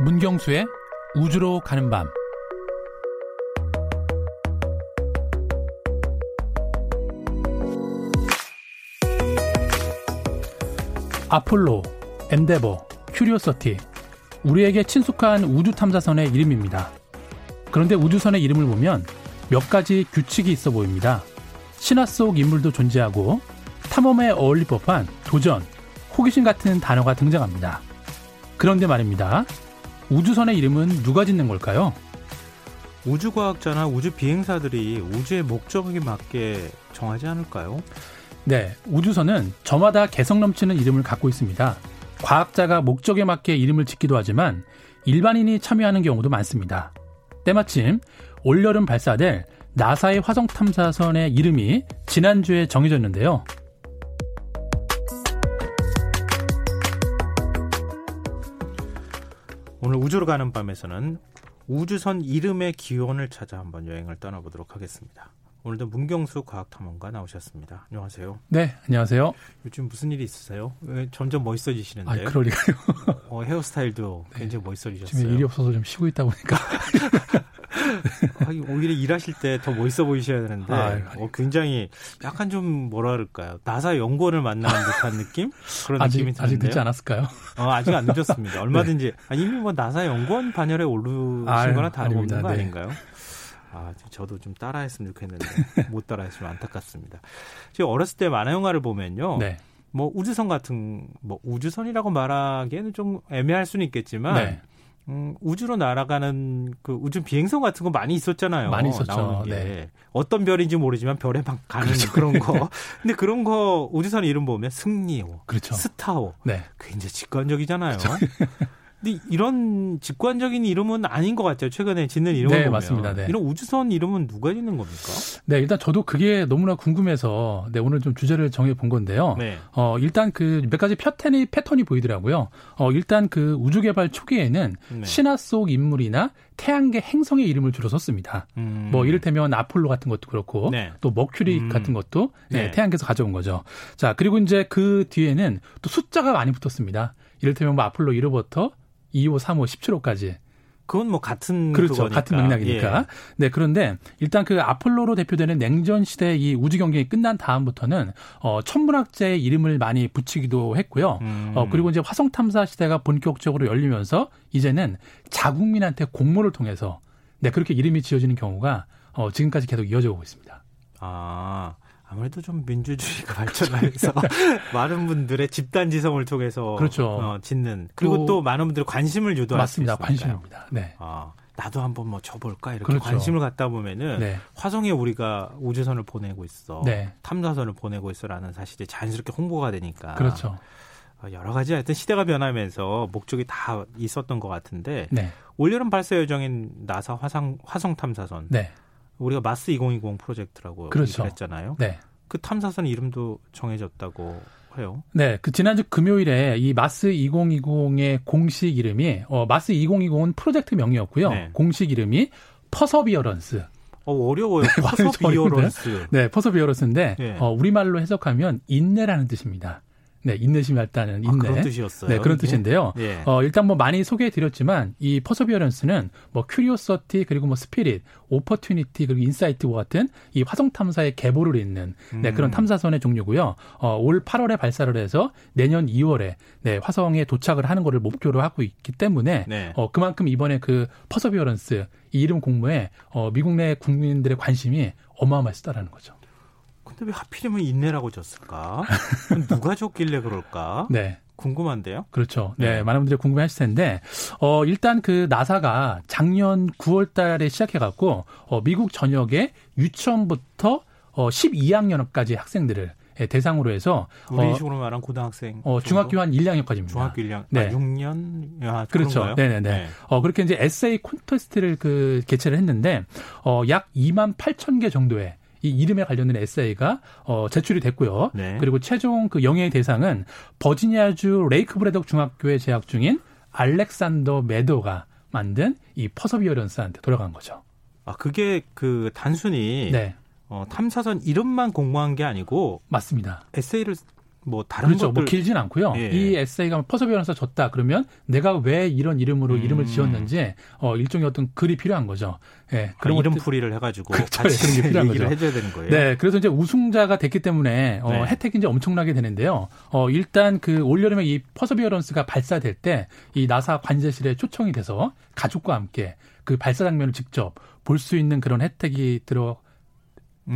문경수의 우주로 가는 밤 아폴로, 엔데버, 큐리오서티 우리에게 친숙한 우주 탐사선의 이름입니다. 그런데 우주선의 이름을 보면 몇 가지 규칙이 있어 보입니다. 신화 속 인물도 존재하고 탐험에 어울릴 법한 도전, 호기심 같은 단어가 등장합니다. 그런데 말입니다. 우주선의 이름은 누가 짓는 걸까요? 우주과학자나 우주 비행사들이 우주의 목적에 맞게 정하지 않을까요? 네, 우주선은 저마다 개성 넘치는 이름을 갖고 있습니다. 과학자가 목적에 맞게 이름을 짓기도 하지만 일반인이 참여하는 경우도 많습니다. 때마침 올여름 발사될 나사의 화성 탐사선의 이름이 지난주에 정해졌는데요. 오늘 우주로 가는 밤에서는 우주선 이름의 기원을 찾아 한번 여행을 떠나보도록 하겠습니다. 오늘도 문경수 과학탐험가 나오셨습니다. 안녕하세요. 네, 안녕하세요. 요즘 무슨 일이 있으세요? 왜 점점 멋있어지시는데요? 아, 그럴 리가요. 어, 헤어스타일도 네. 굉장히 멋있어지셨어요. 지금 일이 없어서 좀 쉬고 있다 보니까. 아, 오히려 일하실 때 더 멋있어 보이셔야 되는데 아, 어, 굉장히 약간 좀 뭐라 그럴까요? 나사 연구원을 만나는 듯한 느낌? 그런 아직, 느낌이 드는데요. 아직 늦지 않았을까요? 어, 아직 안 늦었습니다. 얼마든지 네. 아, 이미 뭐 나사 연구원 반열에 오르신 아, 거나 다름없는 거 네. 아닌가요? 아, 저도 좀 따라했으면 좋겠는데 못 따라했으면 안타깝습니다. 제가 어렸을 때 만화 영화를 보면요. 네. 뭐 우주선 같은 뭐 우주선이라고 말하기에는 좀 애매할 수는 있겠지만 네. 음, 우주로 날아가는 그 우주 비행선 같은 거 많이 있었잖아요. 많이 있었죠. 네. 어떤 별인지 모르지만 별에 막 가는 그렇죠. 그런 거. 근데 그런 거 우주선 이름 보면 승리호, 그렇죠. 스타호. 네. 굉장히 직관적이잖아요. 그렇죠. 근데 이런 직관적인 이름은 아닌 것 같아요. 최근에 짓는 이름을 네, 보면. 맞습니다. 네. 이런 우주선 이름은 누가 짓는 겁니까? 네, 일단 저도 그게 너무나 궁금해서 네, 오늘 좀 주제를 정해 본 건데요. 네. 어, 일단 그 몇 가지 패턴이 패턴이 보이더라고요. 어, 일단 그 우주 개발 초기에는 네. 신화 속 인물이나 태양계 행성의 이름을 주로 썼습니다. 음. 뭐 이를테면 아폴로 같은 것도 그렇고 네. 또 머큐리 음. 같은 것도 네, 네. 태양계에서 가져온 거죠. 자, 그리고 이제 그 뒤에는 또 숫자가 많이 붙었습니다. 이를테면 뭐 아폴로 1호부터 2호, 3호, 17호까지. 그건 뭐 같은 그렇죠. 그거니까. 같은 맥락이니까. 예. 네, 그런데 일단 그 아폴로로 대표되는 냉전 시대 이 우주 경쟁이 끝난 다음부터는 어 천문학자의 이름을 많이 붙이기도 했고요. 음. 어 그리고 이제 화성 탐사 시대가 본격적으로 열리면서 이제는 자국민한테 공모를 통해서 네, 그렇게 이름이 지어지는 경우가 어 지금까지 계속 이어져 오고 있습니다. 아. 아무래도 좀 민주주의가 발전하면서 많은 분들의 집단 지성을 통해서 그렇죠. 어, 짓는 그리고 또, 또 많은 분들의 관심을 유도할 맞습니다. 관심입니다. 네. 아, 나도 한번 뭐 줘볼까 이렇게 그렇죠. 관심을 갖다 보면은 네. 화성에 우리가 우주선을 보내고 있어, 네. 탐사선을 보내고 있어라는 사실이 자연스럽게 홍보가 되니까. 그렇죠. 어, 여러 가지 하여튼 시대가 변하면서 목적이 다 있었던 것 같은데 네. 올여름 발사 예정인 나사 화성 화성 탐사선. 네. 우리가 마스 2020 프로젝트라고 그렇죠. 했잖아요. 네. 그 탐사선 이름도 정해졌다고 해요. 네, 그 지난주 금요일에 이 마스 2020의 공식 이름이 어 마스 2020은 프로젝트 명이었고요. 네. 공식 이름이 퍼서비어런스. 어, 어려워요. 네, 퍼서비어런스. 네, 퍼서비어런스인데 네. 어, 우리말로 해석하면 인내라는 뜻입니다. 네, 인내심이 얇다는 아, 인내. 아, 그런 뜻이었어요. 네, 그런 이게? 뜻인데요. 예. 어, 일단 뭐 많이 소개해 드렸지만 이 퍼서비어런스는 뭐 큐리오서티 그리고 뭐 스피릿, 오퍼튜니티 그리고 인사이트와 같은 이 화성 탐사의 계보를 잇는 네, 그런 음. 탐사선의 종류고요. 어, 올 8월에 발사를 해서 내년 2월에 네, 화성에 도착을 하는 것을 목표로 하고 있기 때문에 네. 어, 그만큼 이번에 그 퍼서비어런스 이 이름 공모에 어, 미국 내 국민들의 관심이 어마어마했다라는 거죠. 근데 왜 하필이면 인내라고 졌을까? 누가 졌길래 그럴까? 네. 궁금한데요? 그렇죠. 네, 네. 많은 분들이 궁금해 하실 텐데, 어, 일단 그 나사가 작년 9월 달에 시작해갖고, 어, 미국 전역에 유치원부터 어, 12학년까지 학생들을 예, 대상으로 해서 우리 어, 식으로 말한 고등학생 어, 중학교 한 1학년까지입니다. 중학교 1학 네. 아, 6년 아, 그렇죠. 네, 네, 네. 어 그렇게 이제 에세이 콘테스트를 그 개최를 했는데 어 약 2만 8천 개 정도의 이 이름에 관련된 에세이가 어, 제출이 됐고요. 네. 그리고 최종 그 영예의 대상은 버지니아주 레이크 브레덕 중학교에 재학 중인 알렉산더 매더가 만든 이 퍼서비어런스한테 돌아간 거죠. 아 그게 그 단순히 네. 어, 탐사선 이름만 공모한 게 아니고 맞습니다. 에세이를 뭐 다른 그렇죠. 뭐 것들 뭐 길진 않고요. 예. 이 에세이가 퍼서비어런스 졌다 그러면 내가 왜 이런 이름으로 음. 이름을 지었는지 어 일종의 어떤 글이 필요한 거죠. 예. 그런 아, 이름 풀이를 해가지고 그렇죠. 같이 그런 게 얘기를 거죠. 해줘야 되는 거예요. 네. 그래서 이제 우승자가 됐기 때문에 어, 네. 혜택이 이제 엄청나게 되는데요. 어 일단 그 올여름에 이 퍼서비어런스가 발사될 때 이 나사 관제실에 초청이 돼서 가족과 함께 그 발사 장면을 직접 볼 수 있는 그런 혜택이 들어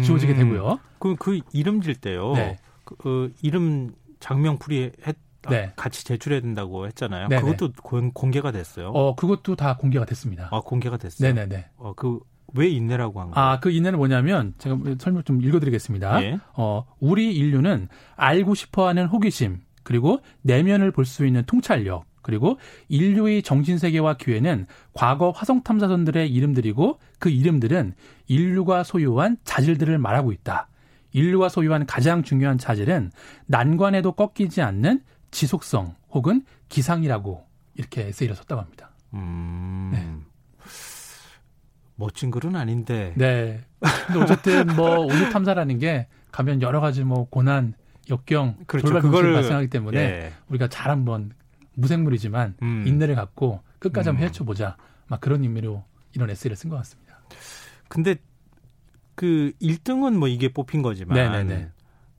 주어지게 음. 되고요. 그, 그 이름 질 때요. 네. 그, 그 이름 장명풀이 했, 네. 같이 제출해야 된다고 했잖아요. 네네. 그것도 공개가 됐어요. 어, 그것도 다 공개가 됐습니다. 아, 공개가 됐어요. 네네네. 어, 그, 왜 인내라고 한 거예요? 아, 그 인내는 뭐냐면, 제가 설명 좀 읽어드리겠습니다. 예. 어, 우리 인류는 알고 싶어 하는 호기심, 그리고 내면을 볼 수 있는 통찰력, 그리고 인류의 정신세계와 기회는 과거 화성 탐사선들의 이름들이고 그 이름들은 인류가 소유한 자질들을 말하고 있다. 인류가 소유한 가장 중요한 자질은 난관에도 꺾이지 않는 지속성 혹은 기상이라고 이렇게 에세이를 썼다고 합니다. 음. 네. 멋진 글은 아닌데. 네. 근데 어쨌든 뭐 우주 탐사라는 게 가면 여러 가지 뭐 고난, 역경, 그렇죠. 돌발 그걸 발생하기 때문에 예. 우리가 잘 한번 무생물이지만 음. 인내를 갖고 끝까지 음. 한번 헤쳐보자. 막 그런 의미로 이런 에세이를 쓴 것 같습니다. 근데 그 1등은 뭐 이게 뽑힌 거지만 네네네.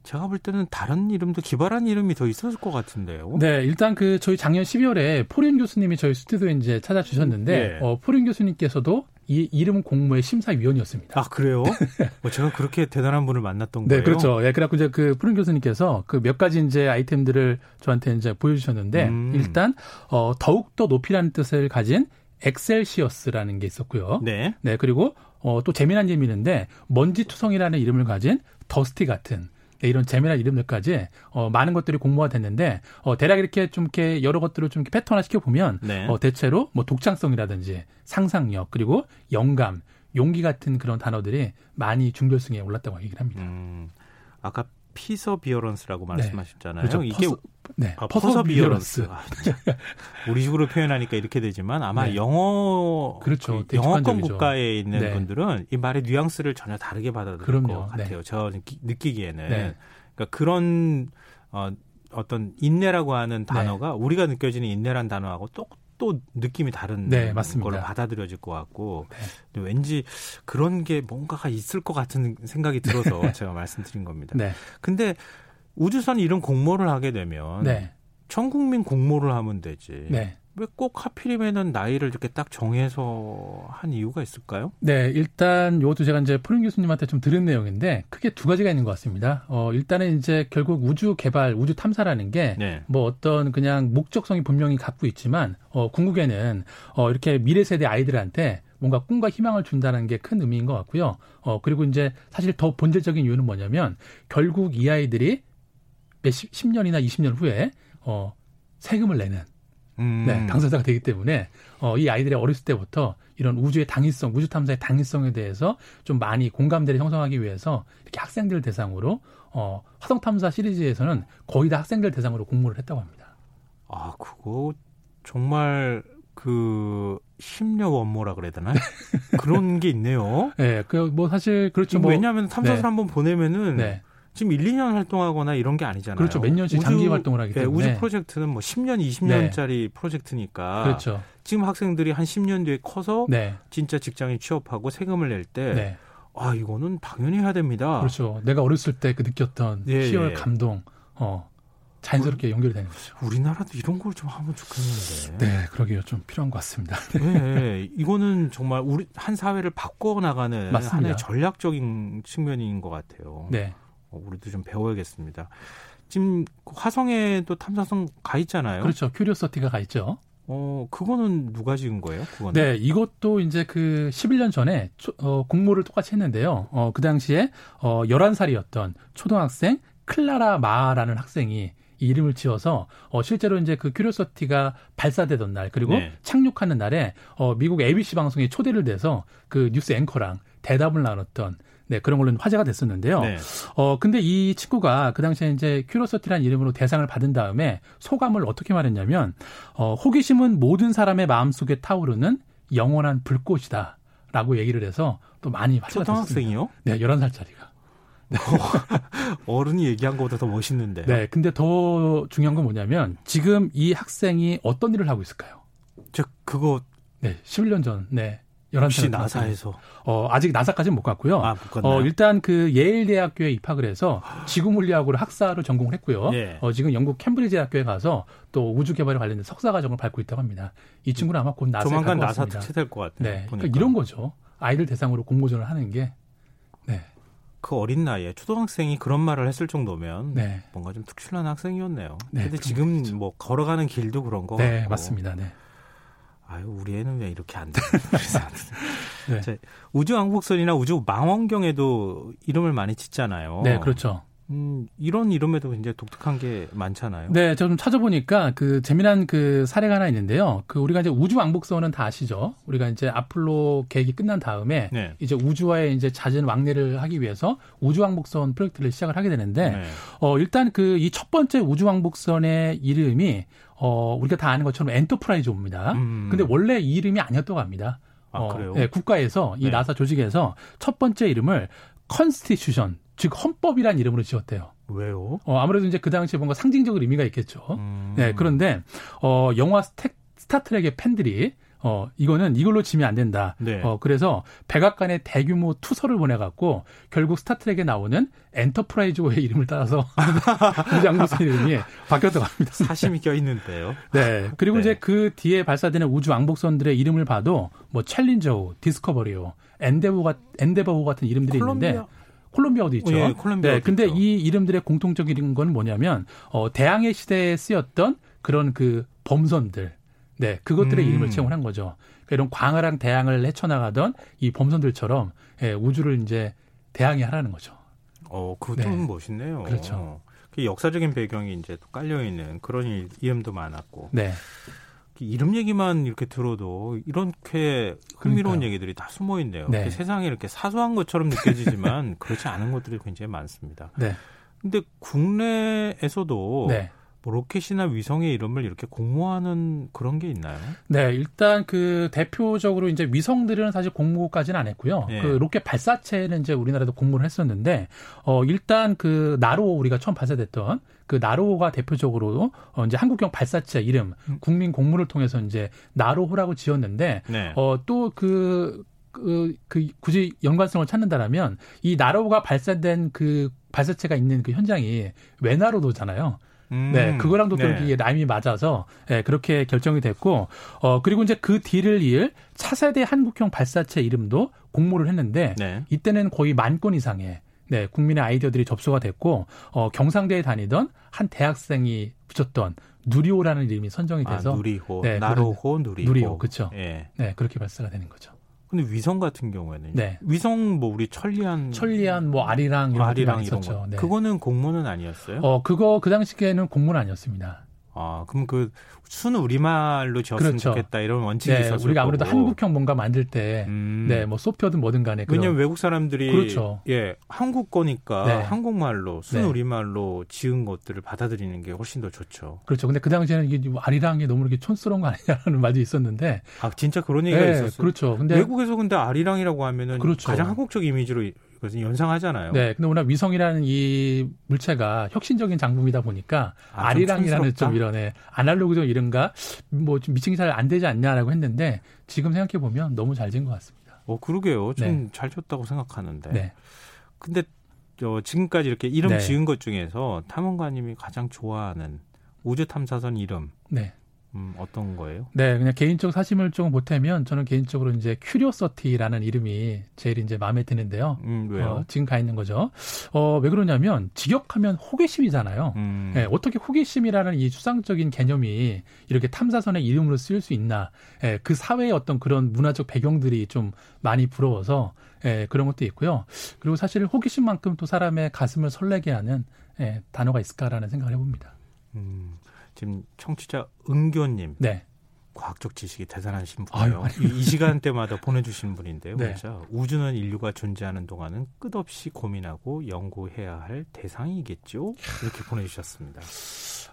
제가 볼 때는 다른 이름도 기발한 이름이 더 있었을 것 같은데요. 네, 일단 그 저희 작년 12월에 폴 윤 교수님이 저희 스튜디오에 이제 찾아주셨는데 네. 어, 폴 윤 교수님께서도 이 이름 공모의 심사위원이었습니다. 아 그래요? 뭐 제가 그렇게 대단한 분을 만났던 네, 거예요. 네, 그렇죠. 예, 네, 그래갖고 이제 그 폴 윤 교수님께서 그 몇 가지 이제 아이템들을 저한테 이제 보여주셨는데 음. 일단 어 더욱 더 높이라는 뜻을 가진 엑셀시어스라는 게 있었고요. 네. 네, 그리고 어, 또 재미난 재미있는데 먼지투성이라는 이름을 가진 더스티 같은 네, 이런 재미난 이름들까지 어, 많은 것들이 공모가 됐는데 어, 대략 이렇게 좀 이렇게 여러 것들을 좀 이렇게 패턴화 시켜 보면 네. 어, 대체로 뭐 독창성이라든지 상상력 그리고 영감, 용기 같은 그런 단어들이 많이 중결승에 올랐다고 얘기를 합니다. 음, 아까 피서비어런스라고 네. 말씀하셨잖아요. 그렇죠. 이게 네. 아, 퍼서비어런스. 아, 우리 식으로 표현하니까 이렇게 되지만 아마 네. 영어 그렇죠. 그 영어권 국가에 있는 네. 분들은 이 말의 뉘앙스를 전혀 다르게 받아들일 그럼요. 것 네. 같아요. 저 느끼기에는 네. 그러니까 그런 어, 어떤 인내라고 하는 단어가 네. 우리가 느껴지는 인내란 단어하고 똑또 느낌이 다른 네, 맞습니다. 걸로 받아들여질 것 같고 네. 왠지 그런 게 뭔가가 있을 것 같은 생각이 들어서 네. 제가 말씀드린 겁니다. 네. 근데 우주선 이런 공모를 하게 되면 네. 전 국민 공모를 하면 되지. 네. 왜꼭 하필이면은 나이를 이렇게 딱 정해서 한 이유가 있을까요? 네, 일단 이것도 제가 이제 푸른 교수님한테 좀 들은 내용인데 크게 두 가지가 있는 것 같습니다. 어, 일단은 이제 결국 우주 개발, 우주 탐사라는 게뭐 네. 어떤 그냥 목적성이 분명히 갖고 있지만 어, 궁극에는 어, 이렇게 미래 세대 아이들한테 뭔가 꿈과 희망을 준다는 게 큰 의미인 것 같고요. 어, 그리고 이제 사실 더 본질적인 이유는 뭐냐면 결국 이 아이들이 몇십, 10년이나 20년 후에 어, 세금을 내는 음. 네, 당사자가 되기 때문에 어, 이 아이들이 어렸을 때부터 이런 우주의 당위성, 우주 탐사의 당위성에 대해서 좀 많이 공감대를 형성하기 위해서 이렇게 학생들 대상으로 어, 화성 탐사 시리즈에서는 거의 다 학생들 대상으로 공모를 했다고 합니다. 아, 그거 정말 그 심력 원모라 그래야 되나? 그런 게 있네요. 네, 그 뭐 사실 그렇죠. 뭐, 왜냐하면 탐사선 네. 한번 보내면은 네. 지금 1, 2년 활동하거나 이런 게 아니잖아요. 그렇죠. 몇 년씩 우주, 장기 활동을 하기 때문에. 네, 우주 프로젝트는 뭐 10년, 20년짜리 네. 프로젝트니까. 그렇죠. 지금 학생들이 한 10년 뒤에 커서 네. 진짜 직장에 취업하고 세금을 낼 때. 네. 아, 이거는 당연히 해야 됩니다. 그렇죠. 내가 어렸을 때 그 느꼈던 예, 희열, 예. 감동, 어, 자연스럽게 연결이 되는 거죠. 우리나라도 이런 걸 좀 하면 좋겠는데. 네, 그러게요. 좀 필요한 것 같습니다. 네, 이거는 정말 우리 한 사회를 바꿔 나가는 하나의 전략적인 측면인 것 같아요. 네. 어, 우리도 좀 배워야겠습니다. 지금 화성에도 탐사선 가 있잖아요. 그렇죠. 큐리오서티가 가 있죠. 어, 그거는 누가 지은 거예요? 그거는? 네, 이것도 이제 그 11년 전에 초, 어, 공모를 똑같이 했는데요. 어, 그 당시에 어, 11살이었던 초등학생 클라라 마라는 학생이 이 이름을 지어서 어 실제로 이제 그 큐리오서티가 발사되던 날 그리고 네. 착륙하는 날에 어 미국 ABC 방송에 초대를 돼서 그 뉴스 앵커랑 대담을 나눴던 네, 그런 걸로 화제가 됐었는데요. 네. 어, 근데 이 친구가 그 당시에 이제 큐리오서티라는 이름으로 대상을 받은 다음에 소감을 어떻게 말했냐면, 어, 호기심은 모든 사람의 마음속에 타오르는 영원한 불꽃이다. 라고 얘기를 해서 또 많이 화제가 초등학생이요? 네, 11살짜리가. 어른이 얘기한 것보다 더 멋있는데. 네, 근데 더 중요한 건 뭐냐면 지금 이 학생이 어떤 일을 하고 있을까요? 저 그거 네, 11년 전. 네. 11시 나사에서 어 아직 나사까지는 못 갔고요. 아, 못 갔나요? 어 일단 그 예일 대학교에 입학을 해서 지구 물리학으로 학사를 전공을 했고요. 네. 어 지금 영국 캠브리지 대학교에 가서 또 우주 개발에 관련된 석사 과정을 밟고 있다고 합니다. 이 친구는 아마 곧 나사에 조만간 나사 특채될 것 같아요. 네. 그러니까 이런 거죠. 아이들 대상으로 공모전을 하는 게 네. 그 어린 나이에 초등학생이 그런 말을 했을 정도면 네. 뭔가 좀 특출난 학생이었네요. 네, 근데 지금. 뭐 걸어가는 길도 그런 거 네, 같고. 맞습니다. 네. 아유, 우리 애는 왜 이렇게 안 돼? 네. 우주 왕복선이나 우주 망원경에도 이름을 많이 짓잖아요. 네, 그렇죠. 음, 이런 이름에도 굉장히 독특한 게 많잖아요. 네, 저 좀 찾아보니까 그 재미난 그 사례가 하나 있는데요. 그 우리가 이제 우주 왕복선은 다 아시죠? 우리가 이제 아폴로 계획이 끝난 다음에 네. 이제 우주와의 이제 잦은 왕래를 하기 위해서 우주 왕복선 프로젝트를 시작을 하게 되는데 네. 어 일단 그 이 첫 번째 우주 왕복선의 이름이 어 우리가 다 아는 것처럼 엔터프라이즈입니다. 음. 근데 원래 이 이름이 아니었다고 합니다. 아, 어, 그래요? 네, 국가에서 이 네. 나사 조직에서 첫 번째 이름을 컨스티튜션 즉 헌법이란 이름으로 지었대요. 왜요? 어, 아무래도 이제 그 당시에 뭔가 상징적인 의미가 있겠죠. 음. 네, 그런데 어, 영화 스택, 스타트렉의 팬들이 어, 이거는 이걸로 지면 안 된다. 네. 어, 그래서 백악관에 대규모 투서를 보내갖고 결국 스타트렉에 나오는 엔터프라이즈호의 이름을 따라서 우주항공선 이름이 바뀌었다고 합니다. 사심이 껴 있는데요. 네. 그리고 네. 이제 그 뒤에 발사되는 우주 왕복선들의 이름을 봐도 뭐 챌린저호, 디스커버리호, 엔데버, 엔데버호 같은 이름들이 콜롬비아. 있는데 콜롬비아도 있죠. 예, 콜롬비아. 네, 근데 있죠. 이 이름들의 공통적인 건 뭐냐면 어 대항해 시대에 쓰였던 그런 그 범선들. 네, 그것들의 음. 이름을 채용한 거죠. 그러니까 이런 광활한 대항을 헤쳐나가던 이 범선들처럼 예, 우주를 이제 대항해 하라는 거죠. 어, 그것도 네. 멋있네요. 그렇죠. 그 역사적인 배경이 이제 깔려 있는 그런 이름도 많았고. 네. 이름 얘기만 이렇게 들어도 이렇게 흥미로운 그러니까요. 얘기들이 다 숨어 있네요. 네. 세상에 이렇게 사소한 것처럼 느껴지지만 그렇지 않은 것들이 굉장히 많습니다. 네. 근데 국내에서도 네. 뭐 로켓이나 위성의 이름을 이렇게 공모하는 그런 게 있나요? 네, 일단 그 대표적으로 이제 위성들은 사실 공모까지는 안 했고요. 네. 그 로켓 발사체는 이제 우리나라도 공모를 했었는데 어 일단 그 나로 우리가 처음 발사됐던 그 나로호가 대표적으로 어 이제 한국형 발사체 이름 음. 국민 공모를 통해서 이제 나로호라고 지었는데 네. 어또그 그, 그, 굳이 연관성을 찾는다라면 이 나로호가 발사된 그 발사체가 있는 그 현장이 외나로도잖아요. 음. 네, 그거랑도 또 네. 이게 라임이 맞아서 네, 그렇게 결정이 됐고 어 그리고 이제 그 뒤를 이을 차세대 한국형 발사체 이름도 공모를 했는데 네. 이때는 거의 만 건 이상의 네, 국민의 아이디어들이 접수가 됐고 어 경상대에 다니던 한 대학생이 붙였던 누리호라는 이름이 선정이 돼서 아, 누리호, 네, 나로호, 누리호, 누리호, 그렇죠. 예. 네, 그렇게 발사가 되는 거죠. 근데 위성 같은 경우에는 네. 위성 뭐 우리 천리안 천리안 뭐 아리랑 이런 아리랑 이런 거. 네. 그거는 공모는 아니었어요? 어 그거 그 당시에는 공모는 아니었습니다. 아, 그럼 그 순 우리말로 지었으면 그렇죠. 좋겠다 이런 원칙이 네, 있었을 우리가 아무래도 거고. 한국형 뭔가 만들 때, 음. 네, 뭐 소표든 뭐든 간에. 왜냐면 외국 사람들이 그렇죠. 예, 한국 거니까 네. 한국말로 순 네. 우리말로 지은 것들을 받아들이는 게 훨씬 더 좋죠. 그렇죠. 근데 그 당시에는 이게 뭐 아리랑 이 너무 이렇게 촌스러운 거 아니냐는 말도 있었는데. 아, 진짜 그런 얘기가 네, 있었어요. 그렇죠. 근데 외국에서 근데 아리랑이라고 하면은 그렇죠. 가장 한국적 이미지로 그래서 연상하잖아요. 네. 근데 워낙 위성이라는 이 물체가 혁신적인 장품이다 보니까 아, 아리랑이라는 좀, 좀 이런 애, 아날로그적 이런가 뭐좀 미칭이 잘 안 되지 않냐라고 했는데 지금 생각해 보면 너무 잘된것 같습니다. 어 그러게요. 좀잘 네. 줬다고 생각하는데. 네. 근데 저 지금까지 이렇게 이름 네. 지은 것 중에서 탐험가님이 가장 좋아하는 우주 탐사선 이름. 네. 음, 어떤 거예요? 네, 그냥 개인적 사심을 조금 보태면 저는 개인적으로 이제 큐리오서티라는 이름이 제일 이제 마음에 드는데요. 음, 왜요? 어, 지금 가 있는 거죠. 어, 왜 그러냐면 직역하면 호기심이잖아요. 음. 네, 어떻게 호기심이라는 이 추상적인 개념이 이렇게 탐사선의 이름으로 쓰일 수 있나? 네, 그 사회의 어떤 그런 문화적 배경들이 좀 많이 부러워서 예, 그런 것도 있고요. 그리고 사실 호기심만큼 또 사람의 가슴을 설레게 하는 예, 단어가 있을까라는 생각을 해봅니다. 음. 지금 청취자 은교님. 네. 과학적 지식이 대단하신 분이에요. 이, 이 시간대마다 보내주시는 분인데요. 네. 그렇죠. 우주는 인류가 존재하는 동안은 끝없이 고민하고 연구해야 할 대상이겠죠. 이렇게 보내주셨습니다.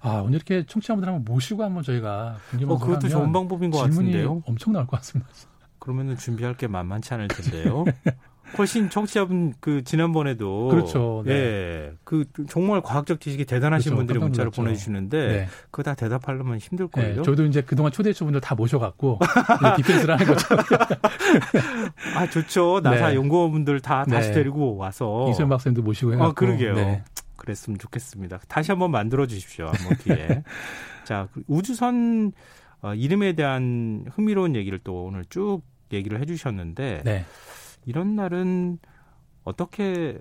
아 오늘 이렇게 청취자분들 한번 모시고 한번 저희가 어, 그것도 좋은 방법인 것 같은데요. 엄청 나올 것 같습니다. 그러면은 준비할 게 만만치 않을 텐데요. 훨씬 청취자분 그 지난번에도 그렇죠. 네. 예. 그 정말 과학적 지식이 대단하신 그렇죠. 분들이 문자를 보내 주시는데 네. 그거 다 대답하려면 힘들 거예요. 네. 저도 이제 그동안 초대해 분들 다 모셔 갖고 디펜스를 하는 거죠. 아, 좋죠. 나사 네. 연구원분들 다 다시 네. 데리고 와서 이소연 박사님도 모시고 해 갖고. 아, 그러게요. 네. 그랬으면 좋겠습니다. 다시 한번 만들어 주십시오. 한번 기회. 자, 그 우주선 어, 이름에 대한 흥미로운 얘기를 또 오늘 쭉 얘기를 해주셨는데 네. 이런 날은 어떻게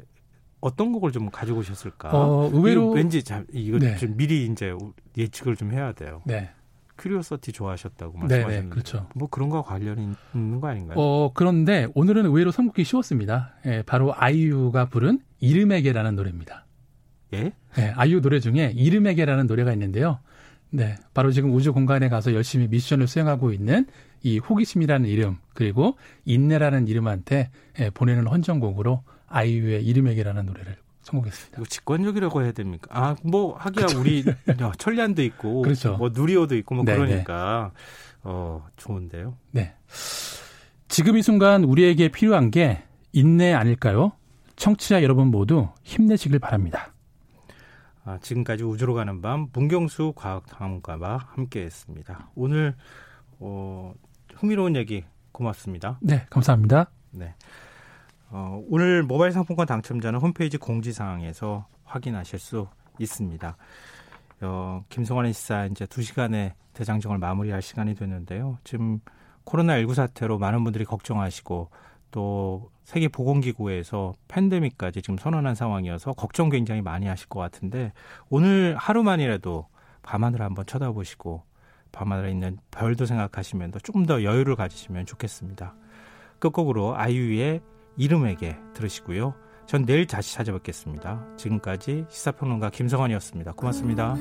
어떤 곡을 좀 가지고 오셨을까? 어, 의외로 왠지 자, 이거 네. 좀 미리 이제 예측을 좀 해야 돼요. 네. 큐리오서티 좋아하셨다고 네, 네, 말씀하셨는데 네, 그렇죠. 뭐 그런 거 관련이 있는 거 아닌가요? 어, 그런데 오늘은 의외로 선곡이 쉬웠습니다. 예, 바로 아이유가 부른 이름에게라는 노래입니다. 예? 네, 아이유 노래 중에 이름에게라는 노래가 있는데요. 네, 바로 지금 우주 공간에 가서 열심히 미션을 수행하고 있는 이 호기심이라는 이름 그리고 인내라는 이름한테 예, 보내는 헌정곡으로 아이유의 이름에게라는 노래를 선곡했습니다. 이거 직관적이라고 해야 됩니까? 아, 뭐 하기야. 우리 천리안도 있고, 그렇죠. 뭐 누리호도 있고 뭐 네네. 그러니까 어 좋은데요. 네. 지금 이 순간 우리에게 필요한 게 인내 아닐까요? 청취자 여러분 모두 힘내시길 바랍니다. 아, 지금까지 우주로 가는 밤 문경수 과학탐험가와 함께했습니다. 오늘 어, 흥미로운 얘기 고맙습니다. 네, 감사합니다. 네. 어, 오늘 모바일 상품권 당첨자는 홈페이지 공지사항에서 확인하실 수 있습니다. 어, 김성환의 시사 이제 2시간의 대장정을 마무리할 시간이 됐는데요. 지금 코로나19 사태로 많은 분들이 걱정하시고 또 세계 보건기구에서 팬데믹까지 지금 선언한 상황이어서 걱정 굉장히 많이 하실 것 같은데 오늘 하루만이라도 밤하늘 한번 쳐다보시고 밤하늘에 있는 별도 생각하시면 더 조금 더 여유를 가지시면 좋겠습니다. 끝곡으로 아이유의 이름에게 들으시고요. 전 내일 다시 찾아뵙겠습니다. 지금까지 시사평론가 김성환이었습니다. 고맙습니다.